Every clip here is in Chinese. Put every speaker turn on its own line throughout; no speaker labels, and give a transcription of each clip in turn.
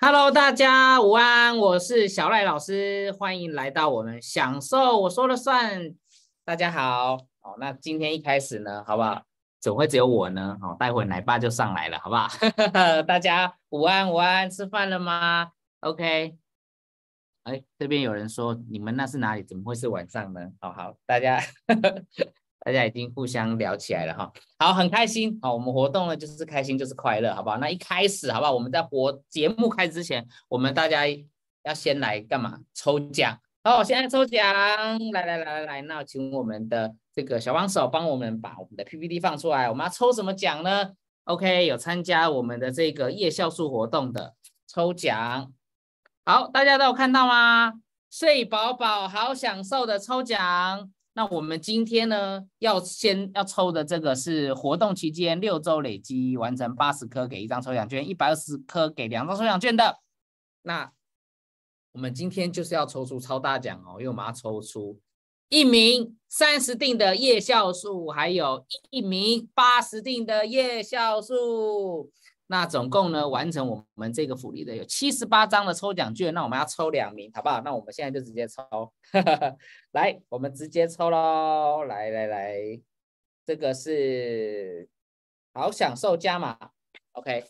Hello，大家午安，我是小赖老师，欢迎来到我们享受我说了算。大家好，哦，那今天一开始呢，好不好？怎么会只有我呢？好，待会奶爸就上来了，好不好？大家午安午安，吃饭了吗？OK。哎，这边有人说你们那是哪里？怎么会是晚上呢？好好，大家大家已经互相聊起来了哈。好，很开心。好，我们活动呢就是开心就是快乐，好不好？那一开始好不好？我们在活节目开始之前，我们大家要先来干嘛？抽奖。好，现在抽奖，来来来来来，那请我们的这个小帮手帮我们把我们的 PPT 放出来。我们要抽什么奖呢？OK，有参加我们的这个夜校素活动的抽奖。好，大家都有看到吗？睡饱饱好享受的抽奖。那我们今天呢，要先要抽的这个是活动期间六周累积完成八十颗给一张抽奖券，一百二十颗给两张抽奖券的。那我们今天就是要抽出超大奖哦，因为我们要抽出一名三十定的夜校素，还有一名八十定的夜校素。那总共呢，完成我们这个福利的有七十八张的抽奖券，那我们要抽两名，好不好？那我们现在就直接抽，来，我们直接抽喽！来来来，这个是好享受加码，OK，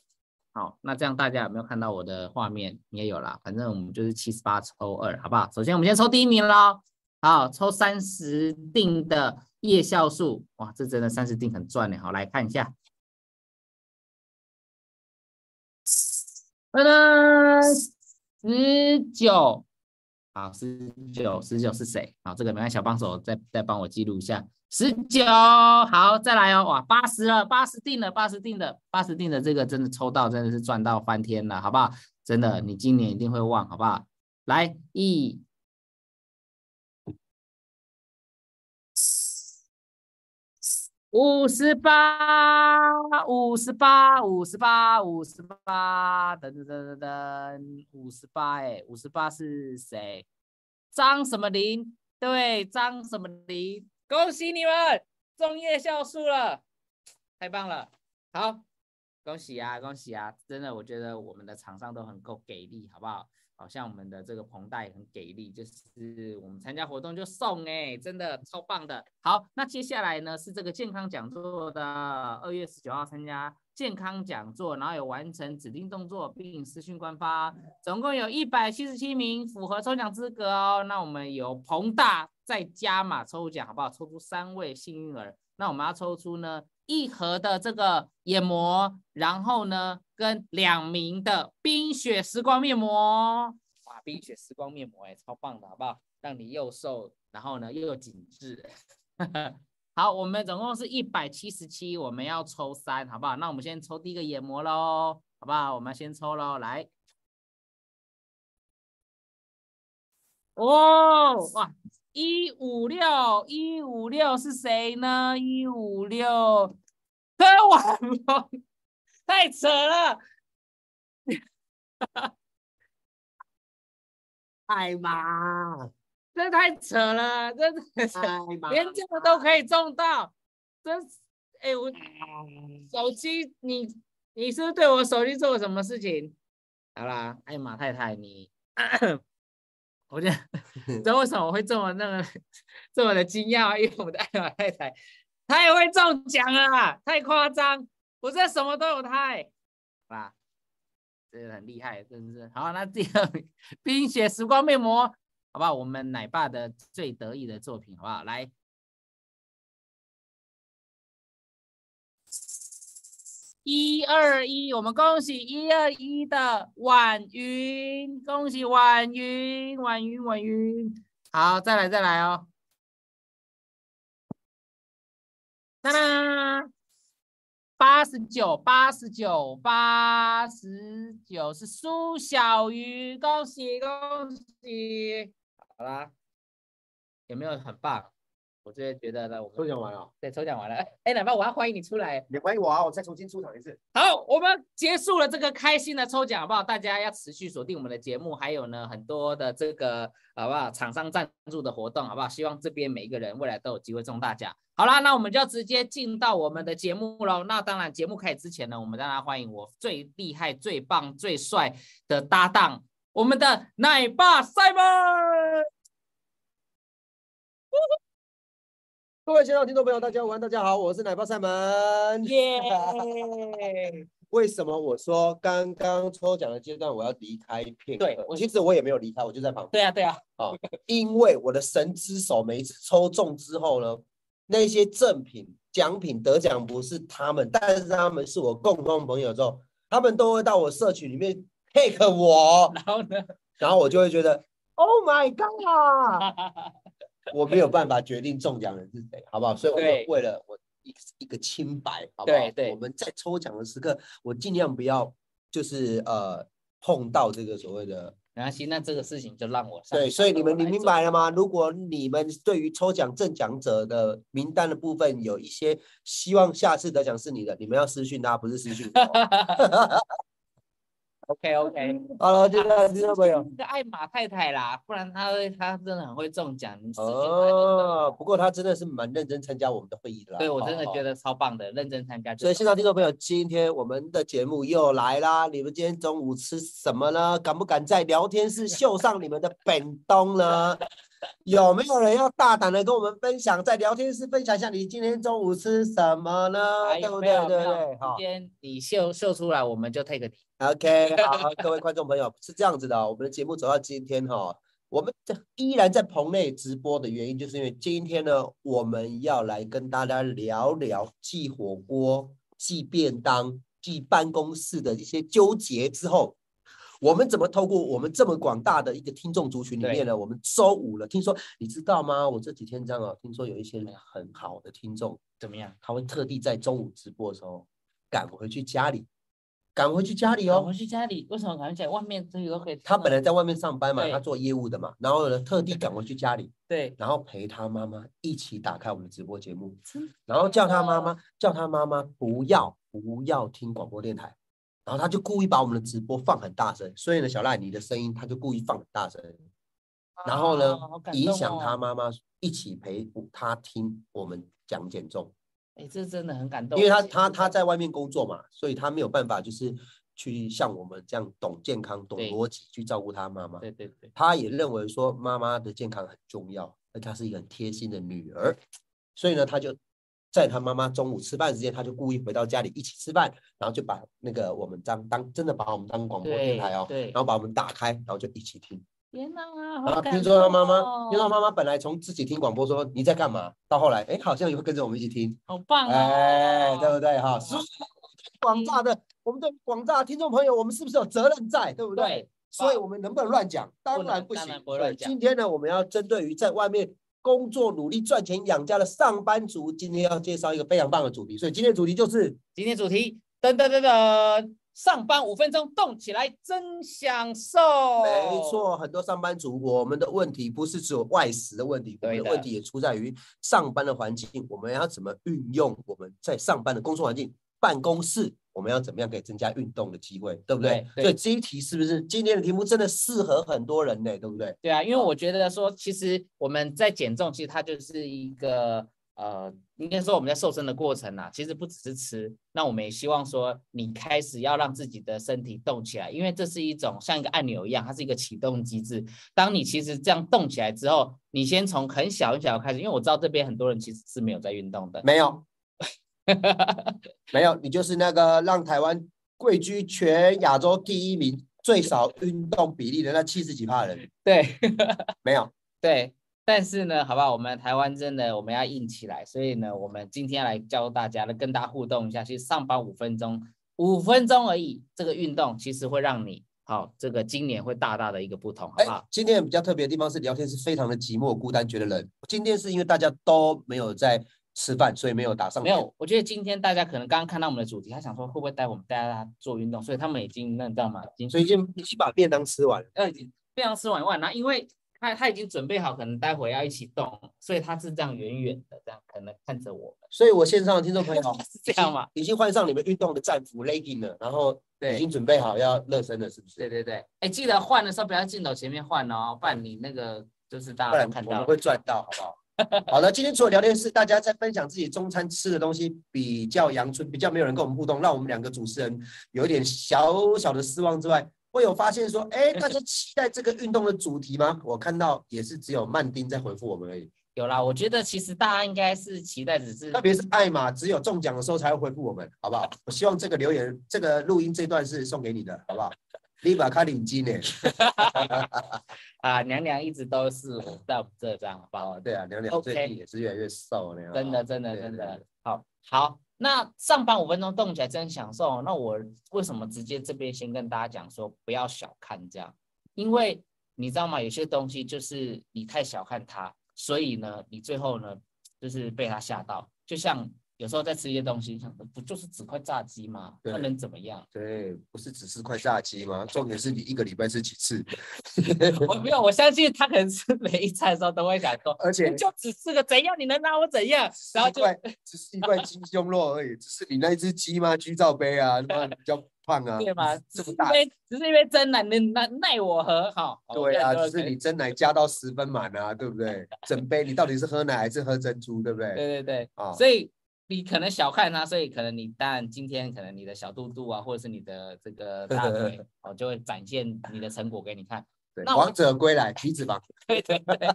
好，那这样大家有没有看到我的画面？也有啦，反正我们就是七十八抽二，好不好？首先我们先抽第一名喽，好，抽三十锭的夜校素，哇，这真的三十锭很赚呢，好，来看一下。噔噔，十九，好，十九，十九是谁？好，这个没关系，小帮手再再帮我记录一下，十九，好，再来哦，哇，八十了，八十定了，八十定了，八十定的，这个真的抽到，真的是赚到翻天了，好不好？真的，你今年一定会旺，好不好？来，一。五十八，五十八，五十八，五十八，等等等等等，五十八，哎，五十八是谁？张什么林？对，张什么林？恭喜你们中夜校素了，太棒了！好，恭喜啊，恭喜啊！真的，我觉得我们的厂商都很够给力，好不好？好像我们的这个彭大也很给力，就是我们参加活动就送哎，真的超棒的。好，那接下来呢是这个健康讲座的二月十九号参加健康讲座，然后有完成指定动作并私讯官方，总共有一百七十七名符合抽奖资格哦。那我们有彭大再加码抽奖，好不好？抽出三位幸运儿，那我们要抽出呢一盒的这个眼膜，然后呢。跟两名的冰雪时光面膜，哇，冰雪时光面膜哎，超棒的，好不好？让你又瘦，然后呢又紧致。好，我们总共是一百七十七，我们要抽三，好不好？那我们先抽第一个眼膜喽，好不好？我们先抽喽，来。哦，哇，一五六一五六是谁呢？一五六，柯晚风。太扯了！哎妈，这太扯了，真的是连这个都可以中到，真哎我手机你你是不是对我手机做了什么事情？好啦，哎马太太你，我觉得 知道为什么我会这么那个这么的惊讶？因为我们的艾玛太太她也会中奖啊，太夸张。我这什么都有他，好吧，这个很厉害，真是好。那第二名冰雪时光面膜，好不好？我们奶爸的最得意的作品，好不好？来，一二一，我们恭喜一二一的婉云，恭喜婉云，婉云，婉云。好，再来，再来哦。哒啦。八十九，八十九，八十九是苏小鱼，恭喜恭喜！好啦，有没有很棒？我就觉得呢，我
抽
们
奖完了，
对抽奖完了，哎，奶爸，我要欢迎你出来。
你欢迎我啊！我再重新出场一次。
好，我们结束了这个开心的抽奖，好不好？大家要持续锁定我们的节目，还有呢很多的这个好不好？厂商赞助的活动，好不好？希望这边每一个人未来都有机会中大奖。好啦，那我们就直接进到我们的节目喽。那当然，节目开始之前呢，我们当然欢迎我最厉害、最棒、最帅的搭档，我们的奶爸 Simon。
各位线上听众朋友，大家午安，大家好，我是奶爸赛门。
耶！
为什么我说刚刚抽奖的阶段我要离开片刻？
对我
其实我也没有离开，我就在旁边。
对啊，对啊，
因为我的神之手每一次抽中之后呢，那些赠品、奖品得奖不是他们，但是他们是我共同朋友之后，他们都会到我社群里面 take 我，
然后呢？
然后我就会觉得 Oh my God，我没有办法决定中奖人是谁，好不好？所以我
对
就为了我一个一个清白，好不好？
对对
我们在抽奖的时刻，我尽量不要就是呃碰到这个所谓的
没关系，那这个事情就让我上
对，所以你们你明白了吗？如果你们对于抽奖中奖者的名单的部分有一些希望下次得奖是你的，你们要私讯他，不是私讯我。
OK OK。
好了，听到听众朋友。
那个爱马太太啦，不然他会他真的很会中奖。
哦，不过他真的是蛮认真参加我们的会议的啦。
对我真的
哦
觉得超棒的，认真参加
所以，现场听众朋友，今天我们的节目又来啦！你们今天中午吃什么呢？敢不敢在聊天室秀上你们的本东呢？有没有人要大胆的跟我们分享，在聊天室分享一下你今天中午吃什么呢？
哎
对不对？对不对？好
今天你秀秀出来，我们就 take 你。
，OK，好，各位观众朋友，是这样子的哦，我们的节目走到今天哈、我们这依然在棚内直播的原因，就是因为今天呢，我们要来跟大家聊聊寄火锅、寄便当、寄办公室的一些纠结之后，我们怎么透过我们这么广大的一个听众族群里面呢？我们周五了，听说你知道吗？我这几天这样啊，听说有一些很好的听众，
怎么样？
他会特地在中午直播的时候赶回去家里，赶回去家里哦
赶回。去家里，为什么赶回去？外面这个都可以。
他本来在外面上班嘛，他做业务的嘛，然后呢，特地赶回去家里，
对，
然后陪他妈妈一起打开我们的直播节目，然后叫他妈妈，叫他妈妈不要不要听广播电台，然后他就故意把我们的直播放很大声，所以呢，小赖你的声音他就故意放很大声，然后呢影响他
哦
妈妈一起陪他听我们讲减重。
哎，这真的很感动。
因为他他他在外面工作嘛，所以他没有办法就是去像我们这样懂健康、懂逻辑去照顾他妈妈。
对对对，
他也认为说妈妈的健康很重要，而她是一个很贴心的女儿，所以呢，他就在他妈妈中午吃饭时间，他就故意回到家里一起吃饭，然后就把那个我们当当真的把我们当广播电台哦，
对，
然后把我们打开，然后就一起听。
天哪，
然后
好
听说他妈
动
妈，听说
哦
妈妈本来从自己听广播说你在干嘛，到后来哎好像也会跟着我们一起听。
好棒
哎，对不
哦！
对哈？广大的我们的广大的听众朋友，我们是不是有责任在，对不对？
对，
所以我们能不能乱讲？当然不行。今天呢，我们要针对于在外面工作努力赚钱养家的上班族，今天要介绍一个非常棒的主题。所以今天主题就是
今天主题噔噔噔噔，上班五分钟动起来真享受。
没，错，很多上班族，我们的问题不是只有外食的问题，我们
的
的问题也出在于上班的环境，我们要怎么运用我们在上班的工作环境，办公室我们要怎么样可以增加运动的机会，对不对？
对对
所以这一题是不是今天的题目真的适合很多人呢？对不对？
对啊，因为我觉得说，其实我们在减重，其实它就是一个呃，应该说我们在瘦身的过程啊，其实不只是吃，那我们也希望说，你开始要让自己的身体动起来，因为这是一种像一个按钮一样，它是一个启动机制。当你其实这样动起来之后，你先从很小很小的开始，因为我知道这边很多人其实是没有在运动的，
没有，没有，你就是那个让台湾贵居全亚洲第一名、最少运动比例的那七十几趴人，
对。
没有。
对，但是呢，好不好？我们台湾真的我们要硬起来，所以呢，我们今天来教大家，来跟大家互动一下。其实上班五分钟，五分钟而已，这个运动其实会让你好，这个今年会大大的一个不同，好不
哎
好？，
今天比较特别的地方是聊天是非常的寂寞、孤单、觉得冷。今天是因为大家都没有在吃饭，所以没有打上。
没有，我觉得今天大家可能刚刚看到我们的主题，他想说会不会带我们大家做运动，所以他们已经那你知道吗？已经
所以已经已经把便当吃完了。
呃已经非常吃完一万，然后因为他他已经准备好，可能待会要一起动，所以他是这样远远的这样，可能看着我们，
所以我线上的听众朋友
是这样吗？
已经换上你们运动的战服 legging 了，然后已
对
经准备好要热身了，是不是？
对对对，哎，记得换的时候不要镜头前面换哦，不然你那个就是大
不然
家看到
我们会赚到，好不好？好了，今天除了聊天室，大家在分享自己中餐吃的东西，比较阳春，比较没有人跟我们互动，让我们两个主持人有一点小小的失望之外，会有发现说，哎，大家期待这个运动的主题吗？我看到也是只有曼丁在回复我们而已，
有啦。我觉得其实大家应该是期待，只是
特别是艾玛，只有中奖的时候才会回复我们，好不好？我希望这个留言、这个录音这段是送给你的，好不好？你把卡领巾呢？
啊，娘娘一直都是我在我们这这样，好不好？
哦，对啊，娘娘最近也是越来越瘦了，
真的，真的，真的，好好。那上班五分钟动起来真享受。那我为什么直接这边先跟大家讲说不要小看这样？因为你知道吗？有些东西就是你太小看它，所以呢，你最后呢就是被它吓到。就像有时候在吃一些东西，想说不就是只块炸鸡吗？那能怎么样？
对，不是只是块炸鸡吗？重点是你一个礼拜吃几次，
我没有，我相信他可能吃每一餐的时候都会想说，
而且
就只是个怎样，你能拿我怎样？然后就
只是一块鸡胸肉而已，只是你那一只鸡吗？居罩杯啊，他妈比较胖啊，
对吗？只
这么大，
是因为只是因为真奶能奈奈我何？好，
对啊，
就
只是你真奶加到十分满啊，对不对？整杯你到底是喝奶还是喝珍珠，对不对？
对对对，
啊，
所以你可能小看他，所以可能你当然今天可能你的小肚肚啊，或者是你的这个大腿 哦，就会展现你的成果给你看。
对，
那
王者归来，体脂肪，
对对对。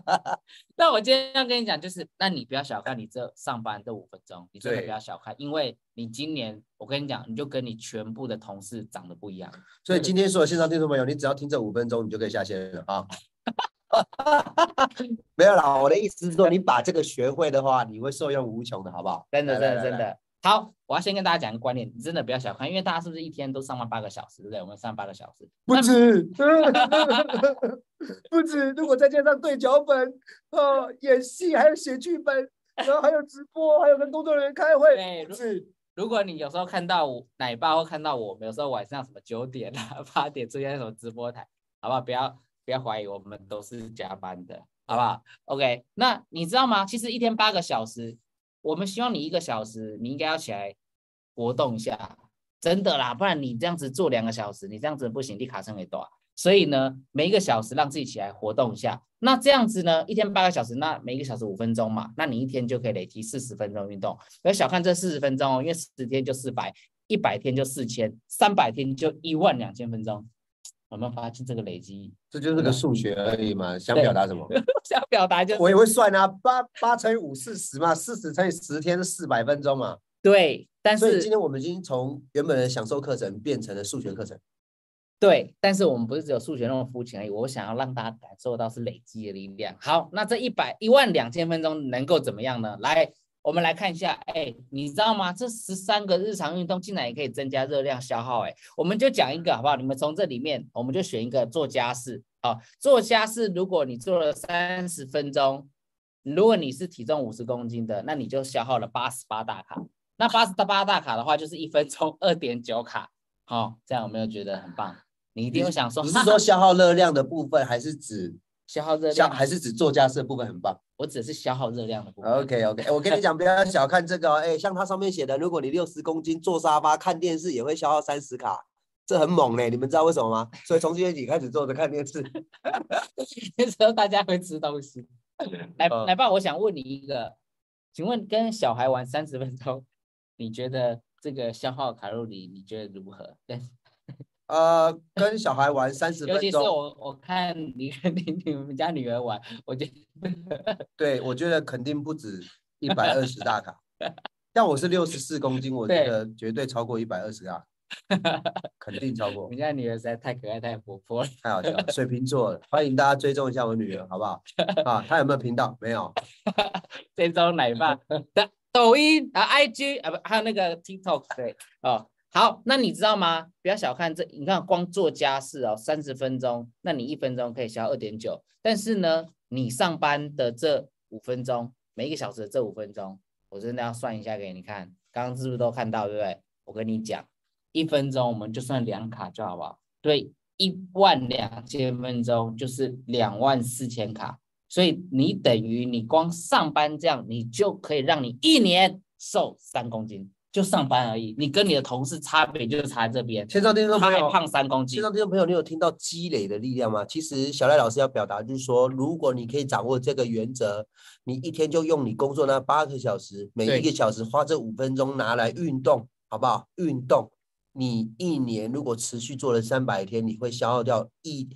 那我今天要跟你讲，就是那你不要小看你这上班这五分钟，你真的不要小看，因为你今年我跟你讲，你就跟你全部的同事长得不一样。
所以今天所有线上听众朋友，你只要听这五分钟，你就可以下线了啊。没有啦，我的意思是说，你把这个学会的话，你会受用无穷的，好不好？
真的，真的，真的。好，我要先跟大家讲一个观念，你真的不要小看，因为大家是不是一天都上班八个小时，对不对？我们上八个小时，
不止，不止。如果再加上对脚本、呃演戏，还有写剧本，然后还有直播，还有跟工作人员开会，
对
不止。
如果你有时候看到我奶爸或看到我们，有时候晚上什么九点啊、八点出现什么直播台，好不好？不要不要怀疑，我们都是加班的，好不好？OK，那你知道吗？其实一天八个小时，我们希望你一个小时，你应该要起来活动一下，真的啦，不然你这样子做两个小时，你这样子不行，你卡成给多？所以呢，每一个小时让自己起来活动一下，那这样子呢，一天八个小时，那每一个小时五分钟嘛，那你一天就可以累积四十分钟运动。不要小看这四十分钟哦，因为十天就四百，一百天就四千，三百天就一万两千分钟。有没有发现这个累积？
这就是个数学而已嘛，想表达什么？
想表达就是
我也会算啊，八八乘以五四十嘛，四十乘以十天是四百分钟嘛。
对，但
所以今天我们已经从原本的享受课程变成了数学课程。
对，但是我们不是只有数学那么肤浅而已，我想要让大家感受到是累积的力量。好，那这一百一万两千分钟能够怎么样呢？来，我们来看一下，哎，你知道吗？这十三个日常运动竟然也可以增加热量消耗，哎，我们就讲一个好不好？你们从这里面，我们就选一个做家事。好，做家事，如果你做了三十分钟，如果你是体重五十公斤的，那你就消耗了八十八大卡。那八十八大卡的话，就是一分钟二点九卡。好、这样有没有觉得很棒？你一定会想说，
你是说消耗热量的部分，还是指
消耗热
消，
量？
还是指做家事的部分很棒
我只是消耗热量的部分。
？OK OK，我跟你讲，不要小看这个哦。哎，像它上面写的，如果你六十公斤坐沙发看电视也会消耗三十卡，这很猛嘞。你们知道为什么吗？所以从今天起开始坐着看电视。
那时候大家会吃东西。来
嗯
来吧，我想问你一个，请问跟小孩玩三十分钟，你觉得这个消耗卡路里你觉得如何？跟
呃，跟小孩玩三十
尤其是
分钟，
我我看 你你你们家女儿玩，我觉得
对我觉得肯定不止一百二十大卡。但我是六十四公斤，我觉
对
得绝对超过一百二十大，肯定超过
你们。家女儿实在太可爱太活泼了。
太好笑了，水瓶座的，欢迎大家追踪一下我女儿，好不好？啊，她有没有频道？没有。
追踪奶爸的抖音啊、IG 啊，不还有那个 TikTok 对哦。好，那你知道吗？不要小看这，你看光做家事哦，三十分钟，那你一分钟可以消二点九。但是呢，你上班的这五分钟，每一个小时的这五分钟，我真的要算一下给你看。刚刚是不是都看到，对不对？我跟你讲，一分钟我们就算两卡就好不好？对，一万两千分钟就是两万四千卡，所以你等于你光上班这样，你就可以让你一年瘦三公斤，就上班而已。你跟你的同事差别就是差在这边，
线上听众
他还
朋友，
胖三公斤
线。上听众朋友，你有听到积累的力量吗？其实小赖老师要表达就是说，如果你可以掌握这个原则，你一天就用你工作那八个小时，每一个小时花这五分钟拿来运动，好不好？运动，你一年如果持续做了三百天，你会消耗掉一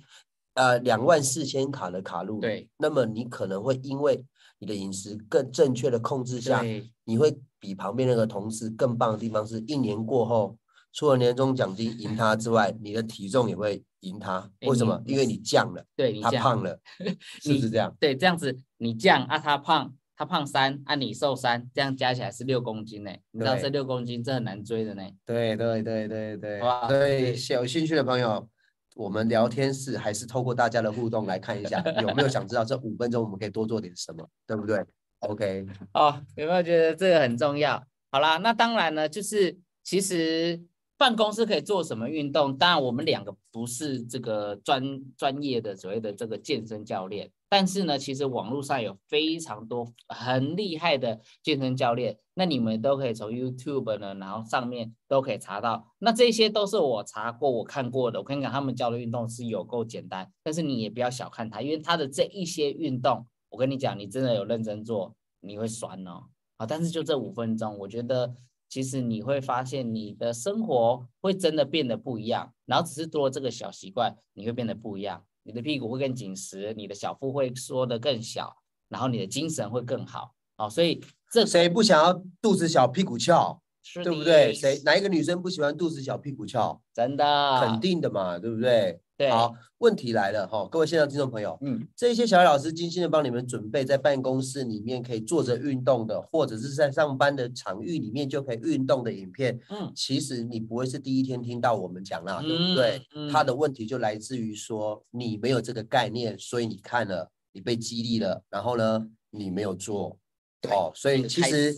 呃两万四千卡的卡路里。
对，
那么你可能会因为你的饮食更正确的控制下，你会比旁边那个同事更棒的地方是，一年过后，除了年终奖金赢他之外，你的体重也会赢他。为什么？因为你降了，
对你
他胖了，是不是这样？
对，这样子你降啊，他胖，他胖三，啊你瘦三，这样加起来是六公斤呢。你知道这六公斤这很难追的呢。
对对对对对
哇
所以
对
有兴趣的朋友，我们聊天室还是透过大家的互动来看一下，有没有想知道这五分钟我们可以多做点什么，对不对？OK，
哦，有没有觉得这个很重要？好啦，那当然呢，就是其实办公室可以做什么运动？当然，我们两个不是这个专专业的所谓的这个健身教练，但是呢，其实网络上有非常多很厉害的健身教练，那你们都可以从 YouTube 呢，然后上面都可以查到。那这些都是我查过、我看过的。我跟你讲，他们教的运动是有够简单，但是你也不要小看它，因为它的这一些运动，我跟你讲，你真的有认真做，你会酸哦。啊，但是就这五分钟，我觉得其实你会发现你的生活会真的变得不一样，然后只是多了这个小习惯，你会变得不一样，你的屁股会更紧实，你的小腹会缩得更小，然后你的精神会更好。哦，所以这
谁不想要肚子小屁股翘，
是
对不对？谁哪一个女生不喜欢肚子小屁股翘？
真的
肯定的嘛，对不对？
对，
好，问题来了哈，各位线上听众朋友，
嗯，
这些小艾老师精心的帮你们准备在办公室里面可以坐着运动的，或者是在上班的场域里面就可以运动的影片，
嗯。
其实你不会是第一天听到我们讲啦，对不对？
嗯？
他的。问题就来自于说你没有这个概念，所以你看了，你被激励了，然后呢，你没有做，
对。
哦，所以其实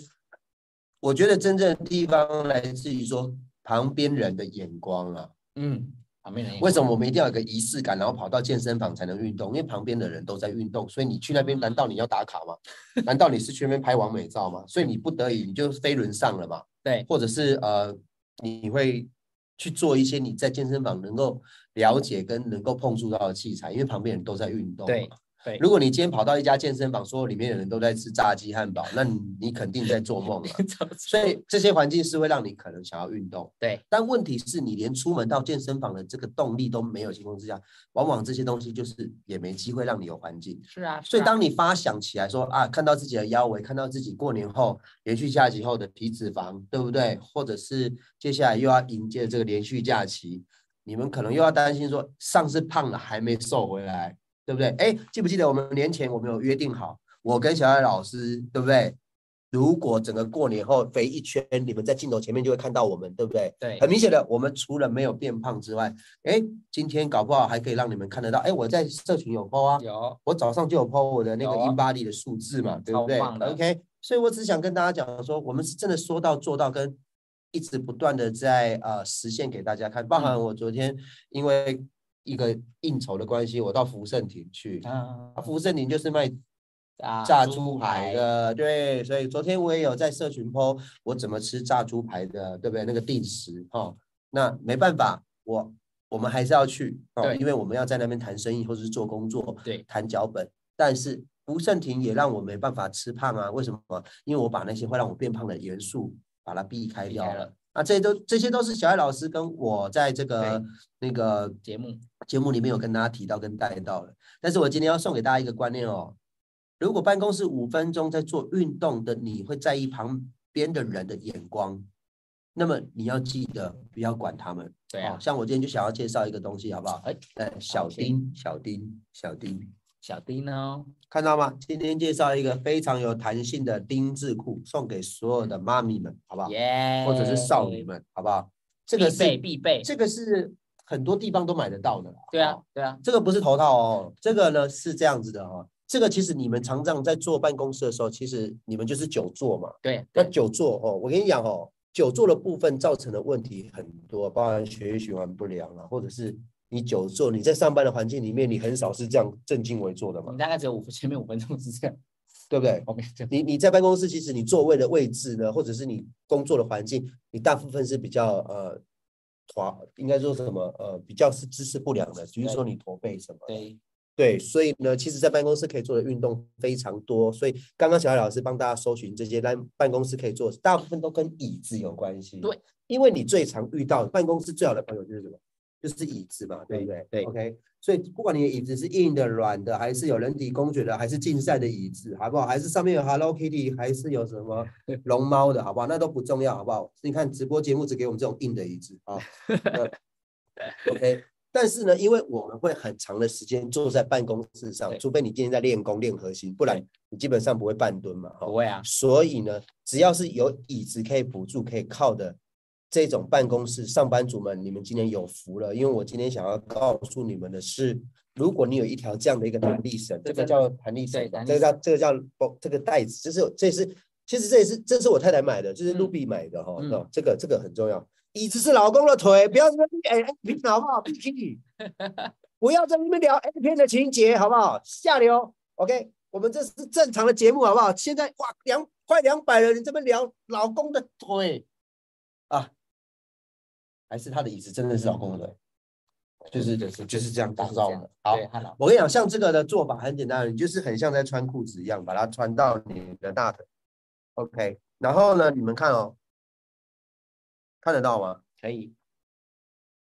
我觉得真正的地方来自于说旁边人的眼光啊。
嗯，旁边人
为什么我们一定要有个仪式感，然后跑到健身房才能运动？因为旁边的人都在运动，所以你去那边，难道你要打卡吗？难道你是去那边拍完美照吗？所以你不得已你就飞轮上了嘛，
对
或者是呃，你会去做一些你在健身房能够了解跟能够碰触到的器材，因为旁边人都在运动。
对对，
如果你今天跑到一家健身房，所有里面的人都在吃炸鸡汉堡，那你你肯定在做梦了。所以这些环境是会让你可能想要运动。
对
但问题是你连出门到健身房的这个动力都没有情况之下，往往这些东西就是也没机会让你有环境。
是啊，
所以当你发想起来说啊，看到自己的腰围，看到自己过年后连续假期后的体脂肪，对不对？或者是接下来又要迎接这个连续假期，你们可能又要担心说上次胖了还没瘦回来，对不对？哎，记不记得我们年前我们有约定好，我跟小艾老师，对不对？如果整个过年后肥一圈，你们在镜头前面就会看到我们，对不对？
对
很明显的，我们除了没有变胖之外，哎，今天搞不好还可以让你们看得到，哎，我在社群有 PO 啊，
有
我早上就有 PO 我的那个
有啊
in body 的数字嘛，
嗯
对不对？OK，所以我只想跟大家讲说，我们是真的说到做到，跟一直不断的在呃实现给大家看。包含
嗯
我昨天因为一个应酬的关系，我到福盛亭去，
啊
啊福盛亭就是卖
炸
炸猪排的，对，所以昨天我也有在社群 PO 我怎么吃炸猪排的，对不对？那个定时哈、那没办法，我我们还是要去哦
对，
因为我们要在那边谈生意或者是做工作，
对
谈脚本。但是福盛亭也让我没办法吃胖啊，为什么？因为我把那些会让我变胖的元素把它避开掉了啊，这些都这些都是小艾老师跟我在这个那个
节目，
节目里面有跟大家提到跟带到了。但是我今天要送给大家一个观念哦，如果办公室五分钟在做运动的你会在意旁边的人的眼光，那么你要记得不要管他们。
对啊
哦，像我今天就想要介绍一个东西，好不好？
哎，
呃，小丁，小丁，小丁，
小丁呢？
看到吗？今天介绍一个非常有弹性的丁字裤，送给所有的妈咪们，好不好？
耶，
或者是少女们，好不好？这个是
必备，
这个是很多地方都买得到的啦。
对啊
哦
对啊，
这个不是头套哦，这个呢是这样子的哦。这个其实你们常常在坐办公室的时候，其实你们就是久坐嘛。
对
那久坐哦，我跟你讲哦，久坐的部分造成的问题很多，包含血液循环不良啊，或者是你久坐，你在上班的环境里面，你很少是这样正襟危坐的嘛
你，大概只有五前面五分钟是这样，
对不对？你你在办公室，其实你座位的位置呢，或者是你工作的环境，你大部分是比较呃滑，应该说什么呃比较是姿势不良的，比如说你驼背什么。
对
对，所以呢，其实，在办公室可以做的运动非常多。所以刚刚小艾老师帮大家搜寻这些在办公室可以做，大部分都跟椅子有关系。
对，
因为你最常遇到办公室最好的朋友就是什么？就是椅子嘛，对不对？
对
OK，所以不管你的椅子是硬的、软的，还是有人体工学的，还是竞赛的椅子，好不好？还是上面有 Hello Kitty，还是有什么 龙猫的，好不好？那都不重要，好不好？你看直播节目只给我们这种硬的椅子啊。那 OK，但是呢，因为我们会很长的时间坐在办公室上，除非你今天在练功练核心，不然你基本上不会半蹲嘛。
不会啊，
所以呢，只要是有椅子可以辅助、可以靠的这种办公室，上班族们，你们今天有福了，因为我今天想要告诉你们的是，如果你有一条这样的一个弹力绳，这个叫弹力绳这个叫这个叫包这个带子，这是这是其实这也是这是我太太买的，就是
嗯
Ruby 买的哈、
嗯
哦，这个这个很重要。椅子是老公的腿，不要在那边哎，你好不好？闭气，不要在那边聊 A 片的情节，好不好？下流，OK。我们这是正常的节目，好不好？现在哇，两快两百人，你这边聊老公的腿啊，还是他的椅子真的是老公的腿，就是
就是
就是这样打造的。好，我跟你讲，像这个的做法很简单，你就是很像在穿裤子一样，把它穿到你的大腿，OK。然后呢，你们看哦，看得到吗？
可以，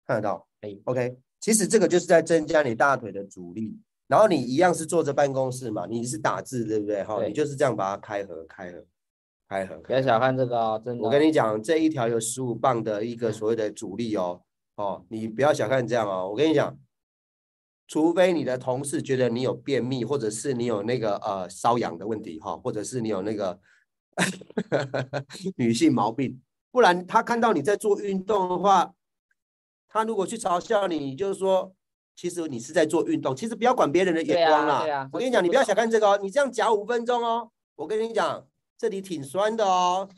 看得到，
可以
，OK。其实这个就是在增加你大腿的阻力，然后你一样是坐着办公室嘛，你是打字对不对？哈，你就是这样把它开合、开合、开合。
不要小看这个哦，真的。
我跟你讲，这一条有十五磅的一个所谓的阻力哦，哦，你不要小看这样哦。我跟你讲，除非你的同事觉得你有便秘，或者是你有那个呃瘙痒的问题哈、或者是你有那个 女性毛病，不然他看到你在做运动的话，他如果去嘲笑你，就是说。其实你是在做运动，其实不要管别人的眼光啦。
啊对啊
我跟你讲，你不要小看这个哦，你这样夹五分钟哦，我跟你讲，这里挺酸的哦。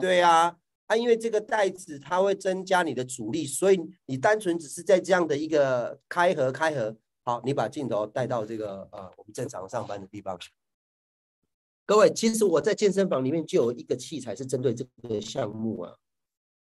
对啊，啊，因为这个带子它会增加你的阻力，所以你单纯只是在这样的一个开合开合，好，你把镜头带到这个呃我们正常上班的地方。各位，其实我在健身房里面就有一个器材是针对这个项目啊，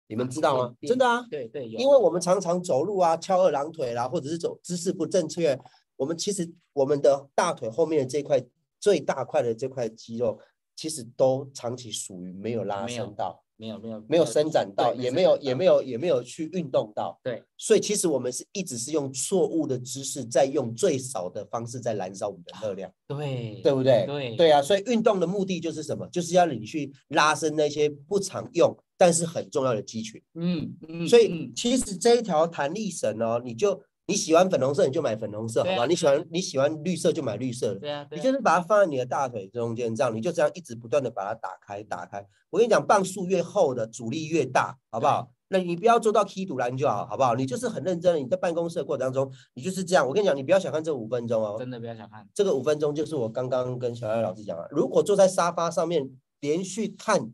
你们知道吗？
对
真的啊，
对对，
因为我们常常走路啊，翘二郎腿啦，或者是走姿势不正确，我们其实我们的大腿后面的这块最大块的这块肌肉，其实都长期属于没有拉伸到。
没有没有
没有伸展到，也没有也没有也没有去运动到，
对，
所以其实我们是一直是用错误的姿势，在用最少的方式在燃烧我们的热量，
对
对不对？
对
对啊，所以运动的目的就是什么？就是要你去拉伸那些不常用但是很重要的肌群。
嗯嗯，
所以
嗯
其实这一条弹力绳哦，你就你喜欢粉红色你就买粉红色，好吧？
啊
你喜欢你喜欢绿色就买绿色的。
对啊，
你就是把它放在你的大腿中间，这样你就这样一直不断的把它打开打开。我跟你讲，磅数越厚的阻力越大，好不好？那你不要做到踢堵拦就好，好不好？你就是很认真的，你在办公室的过程当中，你就是这样。我跟你讲，你不要小看这五分钟哦，
真的不要小看，
这个五分钟就是我刚刚跟小艾老师讲了，如果坐在沙发上面连续看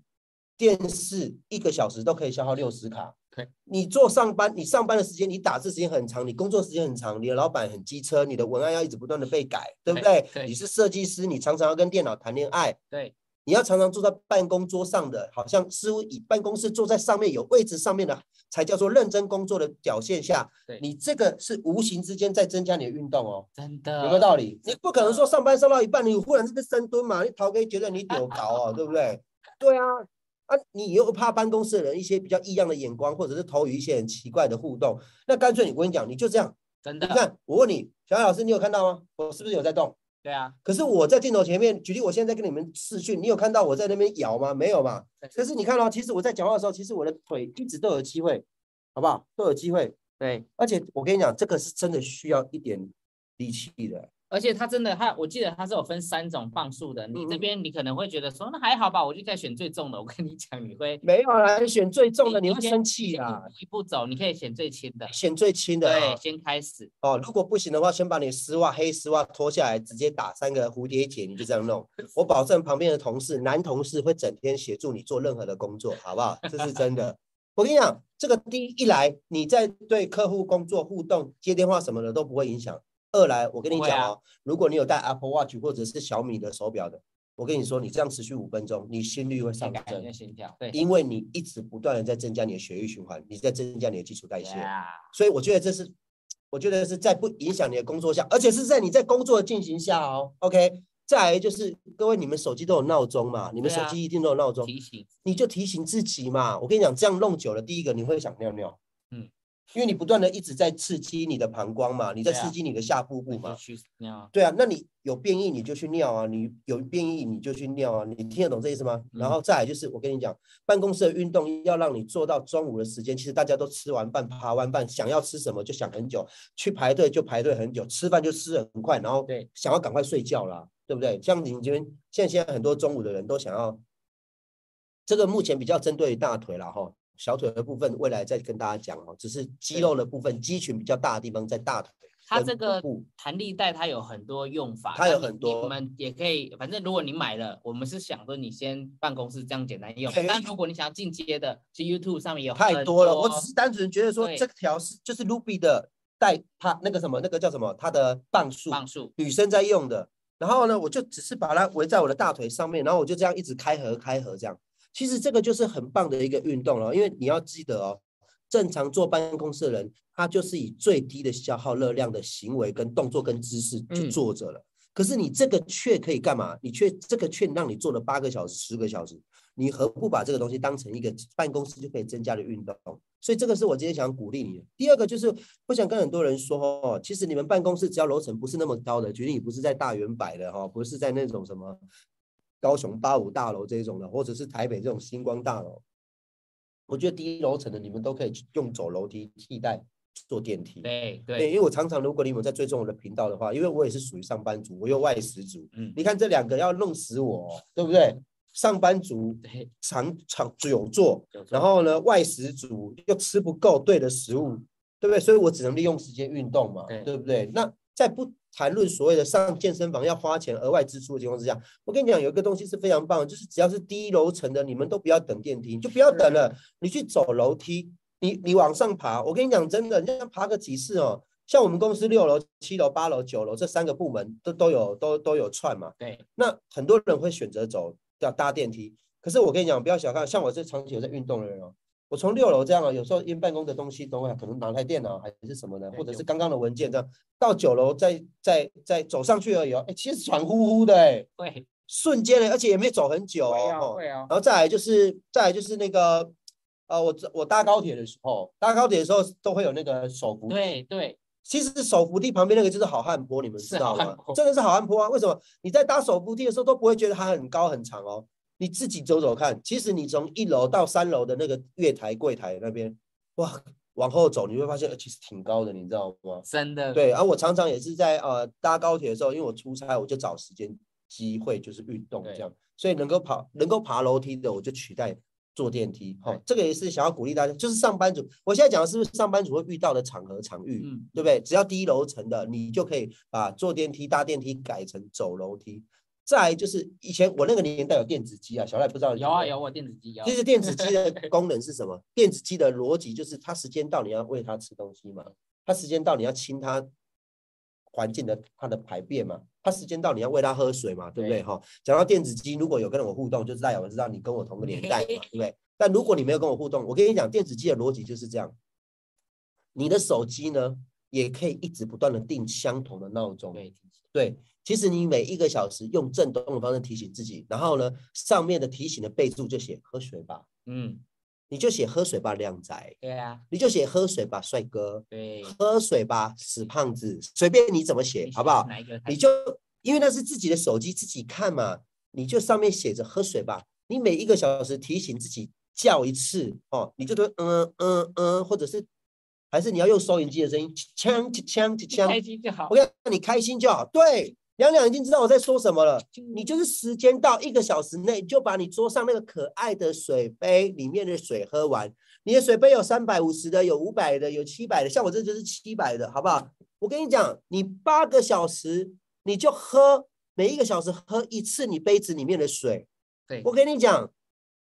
电视一个小时，都可以消耗六十卡。
对，
你做上班，你上班的时间，你打字时间很长，你工作时间很长，你的老板很机车，你的文案要一直不断的被改，对不对？你是设计师，你常常要跟电脑谈恋爱，
对
你要常常坐在办公桌上的，好像似乎以办公室坐在上面有位置上面的，才叫做认真工作的表现下
对，
你这个是无形之间在增加你的运动哦。
真的
有没有道理？你不可能说上班上到一半，你忽然这边深蹲嘛，你逃给觉得你丢高哦，对不对？对啊，啊，你又怕办公室的人一些比较异样的眼光，或者是投予一些很奇怪的互动，那干脆你我跟你讲，你就这样，
真的，
你看，我问你，小艾老师，你有看到吗？我是不是有在动？
对啊，
可是我在镜头前面，举例，我现在在跟你们视讯，你有看到我在那边摇吗？没有嘛。可是你看哦、其实我在讲话的时候，其实我的腿一直都有机会，好不好？都有机会。
对，
而且我跟你讲，这个是真的需要一点力气的。
而且它真的，它我记得它是有分三种磅数的，你这边你可能会觉得说那还好吧，我就在选最重的。我跟你讲，你会
没有啦，选最重的，你会生气
先
啦。
一步走，你可以选最轻的，
选最轻的
对，
啊
先开始，
哦。如果不行的话，先把你丝袜黑丝袜脱下来，直接打三个蝴蝶结，你就这样弄。我保证旁边的同事，男同事会整天协助你做任何的工作，好不好？这是真的。我跟你讲，这个第一一来，你在对客户工作互动、接电话什么的都不会影响；二来，我跟你讲哦，如果你有戴 Apple Watch 或者是小米的手表的，我跟你说，你这样持续五分钟，你心率会上
改
升，
心跳，对，
因为你一直不断的在增加你的血液循环，你在增加你的基础代谢。所以我觉得这是，我觉得是在不影响你的工作下，而且是在你在工作的进行下哦。OK，再来就是各位，你们手机都有闹钟嘛？你们手机一定都有闹钟，
提醒，
你就提醒自己嘛。我跟你讲，这样弄久了，第一个你会想尿尿，
嗯，
因为你不断的一直在刺激你的膀胱嘛，你在刺激你的下腹部嘛。
去尿，
对啊，那你有变异你就去尿啊，你有变异你就去尿啊，你听得懂这意思吗？然
嗯
后再来就是我跟你讲，办公室的运动要让你做到中午的时间，其实大家都吃完饭、爬完饭，想要吃什么就想很久，去排队就排队很久，吃饭就吃得很快，然后
对
想要赶快睡觉啦，对不对？像你们这边现在现在很多中午的人都想要，这个目前比较针对于大腿了哈。小腿的部分，未来再跟大家讲哦。只是肌肉的部分，肌群比较大的地方在大腿
它这个弹力带它有很多用法，
它有很多
我们也可以，反正如果你买了，我们是想说你先办公室这样简单用
对，
但如果你想要进阶的，去 YouTube 上面有
太多了，我只是单纯觉得说这条是就是 Ruby 的带它那个什么那个叫什么它的磅数，
磅数，
女生在用的。然后呢，我就只是把它围在我的大腿上面，然后我就这样一直开合开合这样。其实这个就是很棒的一个运动了，因为你要记得哦，正常坐办公室的人，他就是以最低的消耗热量的行为跟动作跟姿势去
嗯
坐着了。可是你这个却可以干嘛？你却这个却让你坐了八个小时、十个小时，你何不把这个东西当成一个办公室就可以增加的运动？所以这个是我今天想鼓励你的。第二个就是我想跟很多人说哦，其实你们办公室只要楼层不是那么高的，举例你不是在大圆柏的哈，不是在那种什么高雄八五大楼这种的，或者是台北这种星光大楼，我觉得低楼层的你们都可以去用走楼梯替代坐电梯。对，
对对，
因为我常常，如果你们在追踪我的频道的话，因为我也是属于上班族，我又外食族，
嗯，
你看这两个要弄死我哦，对不对？上班族，常常久坐，然后呢，外食族又吃不够对的食物，对不对？所以我只能利用时间运动嘛，
对
对不对？那在不谈论所谓的上健身房要花钱额外支出的情况之下，我跟你讲，有一个东西是非常棒，就是只要是低楼层的，你们都不要等电梯，你就不要等了，你去走楼梯，你你往上爬。我跟你讲，真的，你这样爬个几次哦。像我们公司六楼、七楼、八楼、九楼这三个部门都都有都都有串嘛，
对，
那很多人会选择走要搭电梯，可是我跟你讲，不要小看，像我这长期有在运动的人哦，我从六楼这样啊，有时候因办公的东西都会可能拿台电脑还是什么的，或者是
就
刚刚的文件这样，到九楼再再再走上去而已哦，哎，其实喘呼呼的哎，
对
瞬间的，而且也没走很久
会啊
哦。
会啊
然，后再来就是再来就是那个呃，我我搭高铁的时候，搭高铁的时候都会有那个手扶梯
对对，
其实手扶梯旁边那个就是好汉坡，你们知道吗？真的是好汉坡啊！为什么？你在搭手扶梯的时候都不会觉得它很高很长哦，你自己走走看。其实你从一楼到三楼的那个月台柜台那边，哇，往后走你会发现，呃其实挺高的，你知道吗？
真的，
对，啊，我常常也是在呃搭高铁的时候，因为我出差，我就找时间机会就是运动
对
这样，所以能够跑能够爬楼梯的，我就取代坐电梯。好、
对
这个也是想要鼓励大家，就是上班族，我现在讲的是不是上班族会遇到的场合场域？
嗯，
对不对？只要低楼层的，你就可以把坐电梯、搭电梯改成走楼梯。再来就是以前我那个年代有电子机啊，小赖不知道没
有啊有，啊电子机有，
其实电子机的 功能是什么？电子机的逻辑就是它时间到你要喂它吃东西嘛，它时间到你要清它环境的它的排便嘛，它时间到你要喂它喝水嘛，对不对？
对
哈，讲到电子机，如果有跟我互动，就代表我知道你跟我同个年代嘛，对不对？但如果你没有跟我互动，我跟你讲，电子机的逻辑就是这样，你的手机呢也可以一直不断的定相同的闹钟，
对，
对，其实你每一个小时用震动的方式提醒自己，然后呢，上面的提醒的备注就写喝水吧，
嗯，
你就写喝水吧，靓仔，
对啊，
你就写喝水吧，帅哥，
对，
喝水吧，死胖子，随便你怎么写，好不好？你就因为那是自己的手机自己看嘛，你就上面写着喝水吧，你每一个小时提醒自己叫一次哦，你就说嗯嗯嗯，或者是还是你要用收音机的声音，锵锵锵锵，
开心就好
我，跟你开心就好。对，两两已经知道我在说什么了。你就是时间到一个小时内，就把你桌上那个可爱的水杯里面的水喝完。你的水杯有三百五十的，有五百的，有七百的，像我这就是七百的，好不好？我跟你讲，你八个小时你就喝，每一个小时喝一次你杯子里面的水。
对
我跟你讲，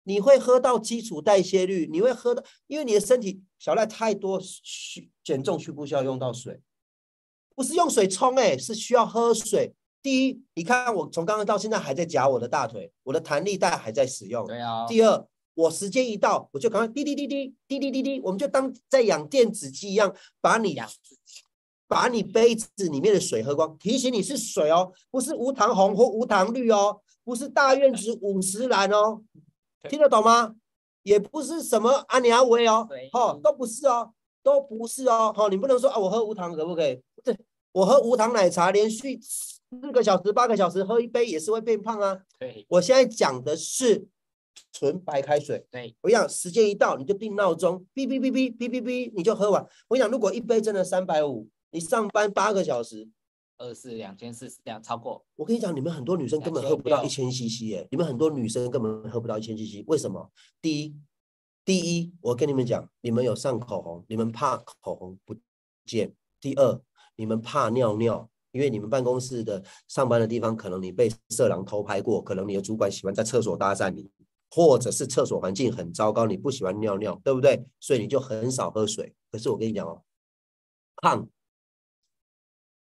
你会喝到基础代谢率，你会喝到，因为你的身体小赖太多需减重需不需要用到水？不是用水冲，哎，是需要喝水。第一，你看我从刚刚到现在还在夹我的大腿，我的弹力带还在使用。
对啊。
第二，我时间一到，我就赶快滴滴滴滴滴滴滴滴，我们就当在养电子鸡一样，把你把你杯子里面的水喝光。提醒你是水哦，不是无糖红或无糖绿哦，不是大院子五十蓝哦，听得懂吗？也不是什么阿尼阿维哦，哦，都不是哦，都不是哦，哦，你不能说啊，我喝无糖可不可以？对，我喝无糖奶茶，连续。四个小时、八个小时喝一杯也是会变胖啊。
对，
我现在讲的是纯白开水。
对，
我讲时间一到你就定闹钟，哔哔哔哔哔哔哔，你就喝完。我讲如果一杯真的三百五，你上班八个小时，
二四两千四两超过。
我跟你讲，你们很多女生根本喝不到一千 CC 耶，你们很多女生根本喝不到一千 CC，为什么？第一，第一，我跟你们讲，你们有上口红，你们怕口红不见；第二，你们怕尿尿。因为你们办公室的上班的地方，可能你被色狼偷拍过，可能你的主管喜欢在厕所搭讪你，或者是厕所环境很糟糕，你不喜欢尿尿，对不对？所以你就很少喝水。可是我跟你讲哦，胖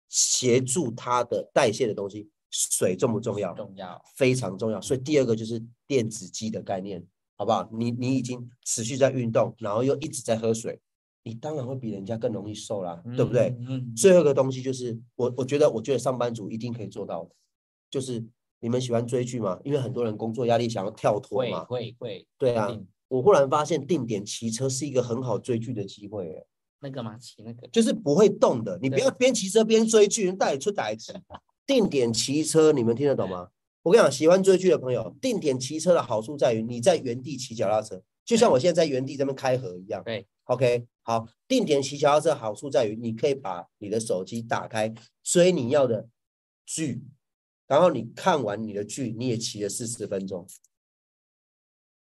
协助它的代谢的东西，水重不重要？
重要，
非常重要。所以第二个就是电子机的概念，好不好？你你已经持续在运动，然后又一直在喝水。你当然会比人家更容易瘦啦，对不对？嗯。最后一个东西就是我，我觉得，我觉得上班族一定可以做到的，就是你们喜欢追剧吗？因为很多人工作压力想要跳脱嘛。
会会。
对啊，我忽然发现定点骑车是一个很好追剧的机会。
那个吗？骑那个？
就是不会动的，你不要边骑车边追剧，带你出歹子。定点骑车，你们听得懂吗？我跟你讲，喜欢追剧的朋友，定点骑车的好处在于你在原地骑脚踏车，就像我现在在原地这边开合一样。
对。
OK，好，定点骑脚踏车好处在于，你可以把你的手机打开追你要的剧，然后你看完你的剧，你也骑了四十分钟，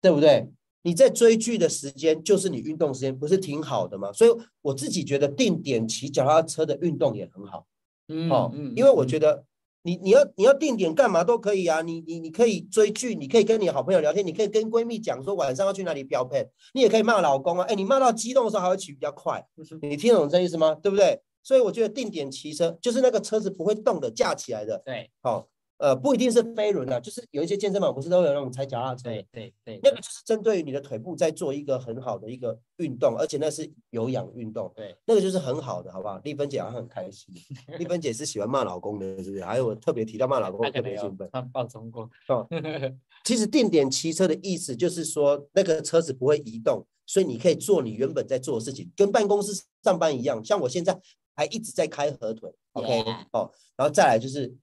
对不对？你在追剧的时间就是你运动时间，不是挺好的吗？所以我自己觉得定点骑脚踏车的运动也很好，嗯，哦，因为我觉得。你你要你要定点干嘛都可以啊，你你你可以追剧，你可以跟你好朋友聊天，你可以跟闺蜜讲说晚上要去哪里标配，你也可以骂老公啊，哎，你骂到激动的时候还会骑比较快，你听懂这意思吗？对不对？所以我觉得定点骑车就是那个车子不会动的，架起来的，
对，
好。呃，不一定是飞轮啊，就是有一些健身房不是都有那种踩脚踏车？
对对对，
那个就是针对于你的腿部在做一个很好的一个运动，而且那是有氧运动。
对，
那个就是很好的，好不好？丽芬姐好像很开心。丽芬姐是喜欢骂老公的，是不是？还有我特别提到骂老公特别兴奋。
他放松过。
哦，其实定点骑车的意思就是说，那个车子不会移动，所以你可以做你原本在做的事情，跟办公室上班一样。像我现在还一直在开合腿，OK，哦，然后再来就是。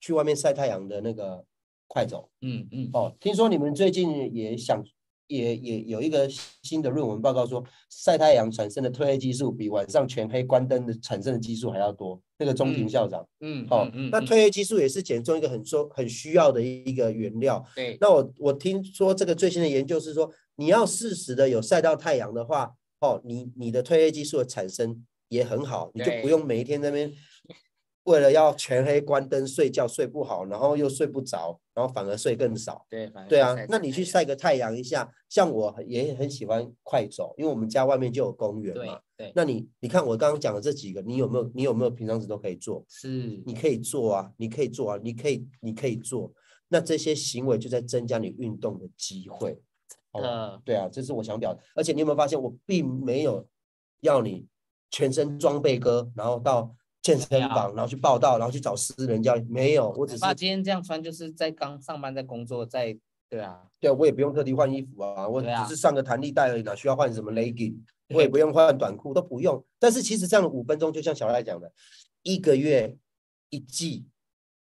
去外面晒太阳的那个快走，
嗯嗯
哦，听说你们最近也想也也有一个新的论文报告说，晒太阳产生的褪黑激素比晚上全黑关灯的产生的激素还要多。那个中庭校长，
嗯哦，
那褪黑激素也是减重一个很说很需要的一个原料。
对，
那我我听说这个最新的研究是说，你要适时的有晒到太阳的话，哦，你你的褪黑激素的产生也很好，你就不用每一天那边。为了要全黑关灯睡觉睡不好，然后又睡不着，然后反而睡更少。
对，
对啊，那你去晒个太阳一下，像我也很喜欢快走，因为我们家外面就有公园
嘛。对，
那你你看我刚刚讲的这几个，你有没有你有没有平常时都可以做？
是，
你可以做啊，你可以做啊，你可以你可以做。那这些行为就在增加你运动的机会。
呃，
对啊，这是我想表达。而且你有没有发现，我并没有要你全身装备哥，然后到。健身房，然后去报道，然后去找私人教练。没有，我只是。
那今天这样穿，就是在刚上班，在工作，在对啊。
对啊，我也不用特地换衣服啊，我只是上个弹力带而已，哪需要换什么 legging？我也不用换短裤，都不用。但是其实这样的五分钟，就像小赖讲的，一个月、一季、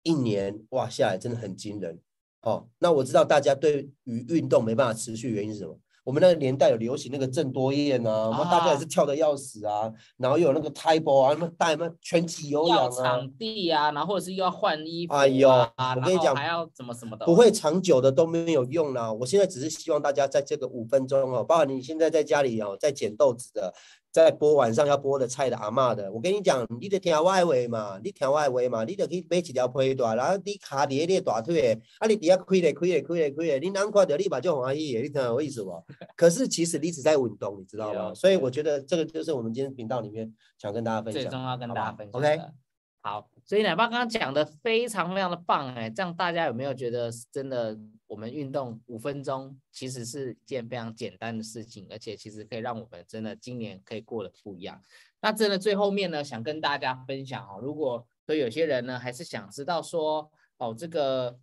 一年，哇，下来真的很惊人。哦，那我知道大家对于运动没办法持续，原因是什么？我们那个年代有流行那个郑多燕啊，我们大家也是跳的要死啊，然后又有那个 table 啊，什么带什么拳击有氧啊，
场地啊，然后或者是又要换衣服，
哎呦，我跟你讲
还要怎么什么的，
不会长久的都没有用啦。我现在只是希望大家在这个五分钟哦，包括你现在在家里哦，在捡豆子的，在播晚上要播的菜的阿嬷的，我跟你讲，你得听我的话嘛，你听我的话嘛，你得去买一条皮带，然后你卡伫你的大腿，啊，你底下开咧开咧开咧开咧，你难看到你嘛就欢喜的，你听我意思不？可是其实你只在运动，你知道吗？所以我觉得这个就是我们今天频道里面想跟大家分享，
最重要跟大家分享。
OK。
好，所以奶爸刚刚讲的非常非常的棒哎，这样大家有没有觉得真的我们运动五分钟其实是一件非常简单的事情，而且其实可以让我们真的今年可以过得不一样。那真的最后面呢，想跟大家分享哦，如果说有些人呢还是想知道说哦这个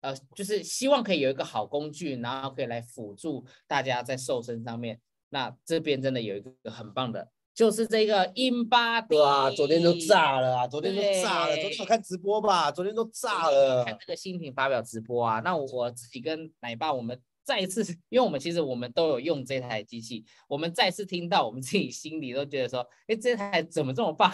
呃就是希望可以有一个好工具，然后可以来辅助大家在瘦身上面，那这边真的有一个很棒的。就是这个 In Body，
哇，昨天都炸了啊！昨天都炸了，昨天有看直播吧？昨天都炸了。
看这个新品发表直播啊，那我自己跟奶爸，我们再一次，因为我们其实我们都有用这台机器，我们再次听到，我们自己心里都觉得说，哎，这台怎么这么棒？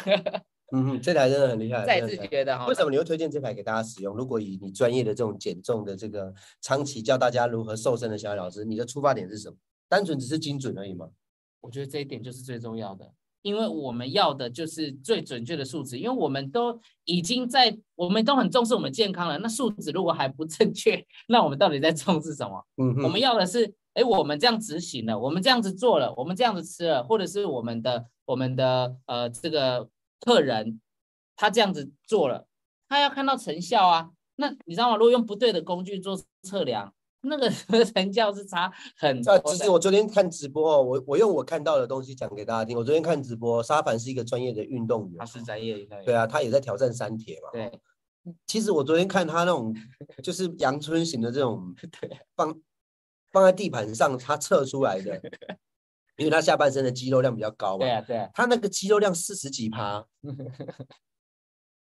嗯，这台真的很厉害。
再次觉得哈，
为什么你会推荐这台给大家使用？如果以你专业的这种减重的这个长期教大家如何瘦身的小老师，你的出发点是什么？单纯只是精准而已吗？
我觉得这一点就是最重要的，因为我们要的就是最准确的数值，因为我们都已经在，我们都很重视我们健康了。那数值如果还不正确，那我们到底在重视什么？嗯，我们要的是，哎，我们这样执行了，我们这样子做了，我们这样子吃了，或者是我们的我们的呃这个客人他这样子做了，他要看到成效啊。那你知道吗？如果用不对的工具做测量。那个 成教是差很。
多，其实我昨天看直播，我我用我看到的东西讲给大家听。我昨天看直播，沙凡是一个专业的运动员，
他是专业的。
对啊，他也在挑战三铁嘛。
对。
其实我昨天看他那种，就是阳春型的这种，放放在地板上，他测出来的，因为他下半身的肌肉量比较高嘛。
对啊，对啊。
他那个肌肉量四十几趴。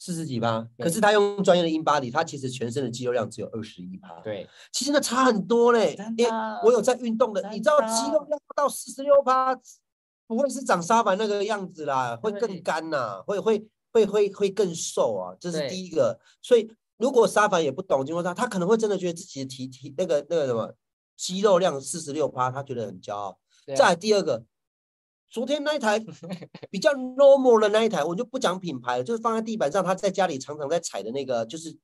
四十几趴，可是他用专业的 in body，他其实全身的肌肉量只有二十一趴。
对，
其实那差很多嘞。
因为
我有在运动的，你知道肌肉量到四十六趴，不会是长沙板那个样子啦，会更干呐，会会会会会更瘦啊，这是第一个。所以如果沙凡也不懂情况下，他可能会真的觉得自己的体体那个那个什么肌肉量四十六趴，他觉得很骄傲。再第二个。昨天那一台 比较 normal 的那一台，我就不讲品牌了，就是放在地板上，他在家里常常在踩的那个，就是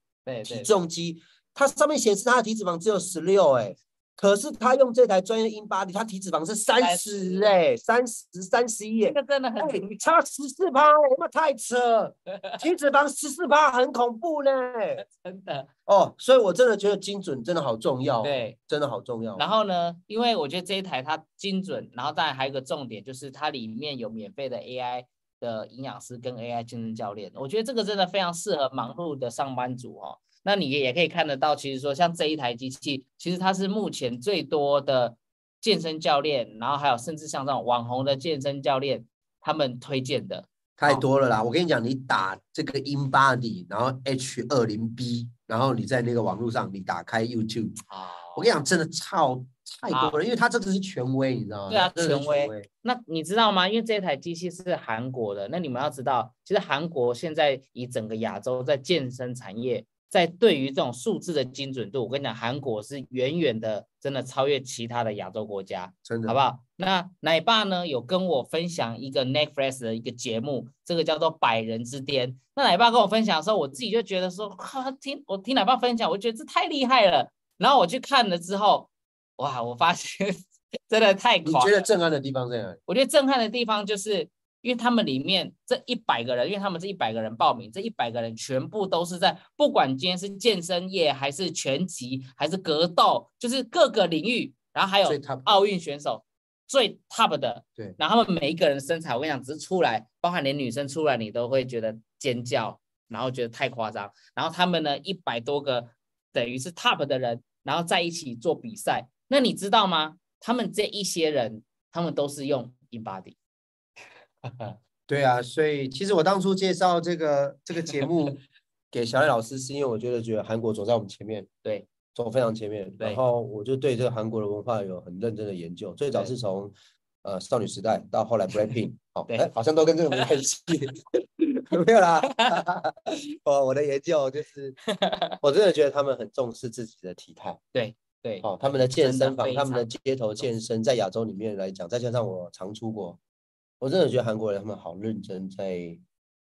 体重机，它上面显示他的体脂肪只有十六，哎。可是他用这台专业 In Body，他体脂肪是三十哎，三十三十一，
这个真的很
差十四趴，那太扯，体脂肪十四趴很恐怖呢，
真的
哦，所以我真的觉得精准真的好重要，
对，
真的好重要。
然后呢，因为我觉得这一台它精准，然后当然还有一个重点就是它里面有免费的 AI 的营养师跟 AI 健身教练，我觉得这个真的非常适合忙碌的上班族哦。那你也可以看得到，其实说像这一台机器，其实它是目前最多的健身教练，然后还有甚至像这种网红的健身教练，他们推荐的
太多了啦。我跟你讲，你打这个 In Body，然后 H 二零 B，然后你在那个网络上，你打开 YouTube，啊，我跟你讲，真的超太多了，因为它这个是权威，你知道吗？
对啊，权威。那你知道吗？因为这台机器是韩国的，那你们要知道，其实韩国现在以整个亚洲在健身产业。在对于这种数字的精准度，我跟你讲，韩国是远远的，真的超越其他的亚洲国家，
真的，
好不好？那奶爸呢有跟我分享一个 Netflix 的一个节目，这个叫做《百人之巅》。那奶爸跟我分享的时候，我自己就觉得说，哈，听我听奶爸分享，我觉得这太厉害了。然后我去看了之后，哇，我发现 真的太
夸。你觉得震撼的地方在哪里？
我觉得震撼的地方就是。因为他们里面这一百个人，因为他们这一百个人报名，这一百个人全部都是在不管今天是健身业还是拳击还是格斗，就是各个领域，然后还有奥运选手最 top 的，
对，
然后他们每一个人身材，我跟你讲，只是出来，包含连女生出来，你都会觉得尖叫，然后觉得太夸张。然后他们呢，一百多个等于是 top 的人，然后在一起做比赛。那你知道吗？他们这一些人，他们都是用 InBody。
对啊，所以其实我当初介绍这个这个节目 给小赖老师，是因为我觉得觉得韩国走在我们前面，
对，
走非常前面。然后我就对这个韩国的文化有很认真的研究，最早是从呃少女时代到后来 Blackpink，好，哎，好像都跟这个没关系，没有啦。哦，我的研究就是，我真的觉得他们很重视自己的体态，
对对，
哦，他们的健身房，他们的街头健身，在亚洲里面来讲，再加上我常出国。我真的觉得韩国人他们好认真在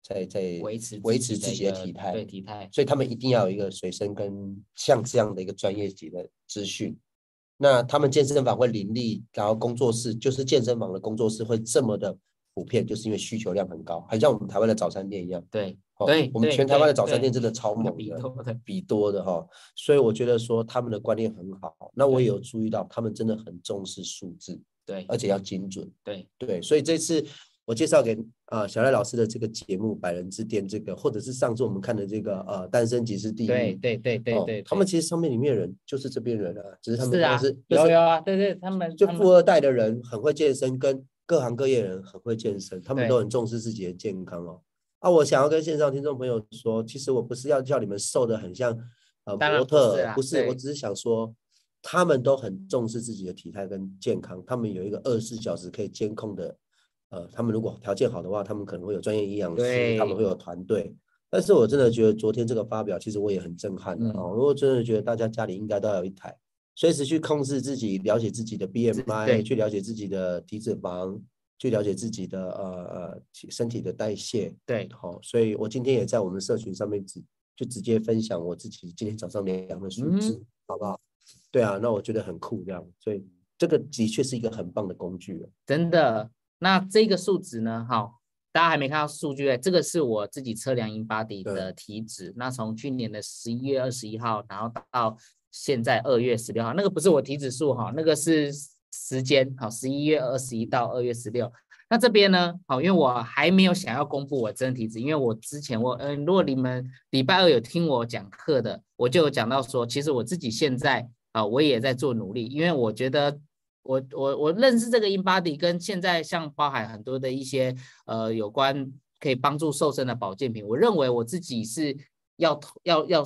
在在
维持
维持自
自己的
体态，
对体态，
所以他们一定要有一个随身跟像这样的一个专业级的资讯。那他们健身房会林立，然后工作室就是健身房的工作室会这么的普遍，就是因为需求量很高，很像我们台湾的早餐店一样。
对
哦
对
我们全台湾的早餐店真的超猛
比
的，
多的，
比多的哈。所以我觉得说他们的观念很好。那我也有注意到，他们真的很重视数字，
对
而且要精准。
对
对，所以这次我介绍给啊、小赖老师的这个节目《百人之巅》这个，或者是上次我们看的这个呃《诞生即是第一》，
对对对对
哦
对，
他们其实上面里面的人就是这边人啊，只是他们
是啊有有啊，对对，他们
就富二代的人很会健身，跟各行各业人很会健身，他们都很重视自己的健康哦。啊，我想要跟线上听众朋友说，其实我不是要叫你们瘦的很像呃模特，不是，我只是想说，他们都很重视自己的体态跟健康，他们有一个二十四小时可以监控的，呃，他们如果条件好的话，他们可能会有专业营养师，他们会有团队。但是我真的觉得昨天这个发表，其实我也很震撼哦。我真的觉得大家家里应该都要有一台，随时去控制自己，了解自己的 BMI，
对
去了解自己的体脂肪，去了解自己的呃呃身体的代谢。
对
好、所以我今天也在我们社群上面直就直接分享我自己今天早上量的数字，
嗯
好不好？对啊，那我觉得很酷，这样，所以这个的确是一个很棒的工具了。
真的。那这个数值呢？好，大家还没看到数据欸，这个是我自己测量 InBody 的体脂。那从去年的十一月二十一号，然后到现在二月十六号，那个不是我体脂数哈，那个是时间好，十一月二十一到二月十六。那这边呢，好，因为我还没有想要公布我真体脂，因为我之前我嗯、如果你们礼拜二有听我讲课的，我就有讲到说，其实我自己现在啊、我也在做努力，因为我觉得我我我认识这个 InBody 跟现在像包含很多的一些呃有关可以帮助瘦身的保健品，我认为我自己是要要要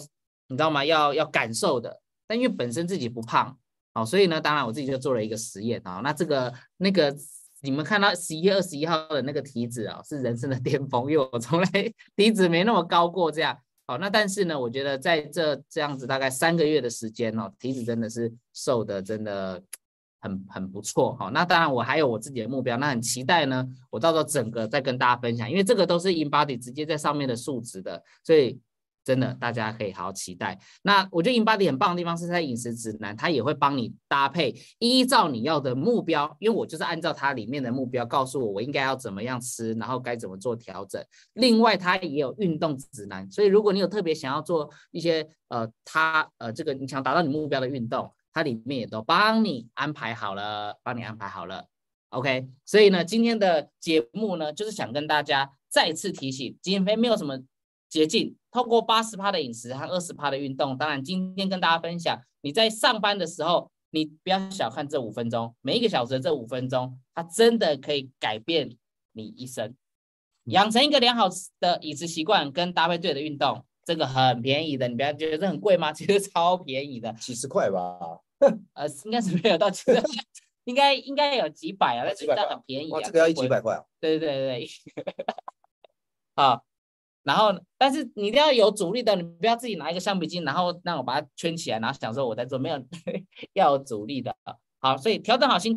你知道吗？要要感受的，但因为本身自己不胖，好，所以呢，当然我自己就做了一个实验啊。那这个那个你们看到十一月二十一号的那个体脂啊，是人生的巅峰，因为我从来 体脂没那么高过这样。好，那但是呢，我觉得在这这样子大概三个月的时间哦，体脂真的是瘦的真的很很不错。哦，那当然我还有我自己的目标，那很期待呢，我到时候整个再跟大家分享，因为这个都是 InBody 直接在上面的数值的，所以真的大家可以好好期待。那我觉得 InBody 很棒的地方是在饮食指南，它也会帮你搭配，依照你要的目标，因为我就是按照它里面的目标告诉我我应该要怎么样吃，然后该怎么做调整。另外，它也有运动指南，所以如果你有特别想要做一些呃，它呃这个你想达到你目标的运动，它里面也都帮你安排好了，帮你安排好了。OK，所以呢，今天的节目呢，就是想跟大家再次提醒，减肥没有什么捷径，透过八十趴的饮食和二十趴的运动。当然，今天跟大家分享，你在上班的时候，你不要小看这五分钟，每一个小时的这五分钟，它真的可以改变你一生。养成一个良好的饮食习惯跟搭配对的运动，这个很便宜的，你不要觉得这很贵吗？其实超便宜的，
几十块吧，
呃，应该是没有到几十，应该应该有几百啊，但是但
几百吧
很便宜啊。
哇，这个要一几百块啊！
对对对对，好，然后但是你一定要有阻力的，你不要自己拿一个橡皮筋，然后让我把它圈起来，然后想说我在做，没有 要有阻力的。好，所以调整好心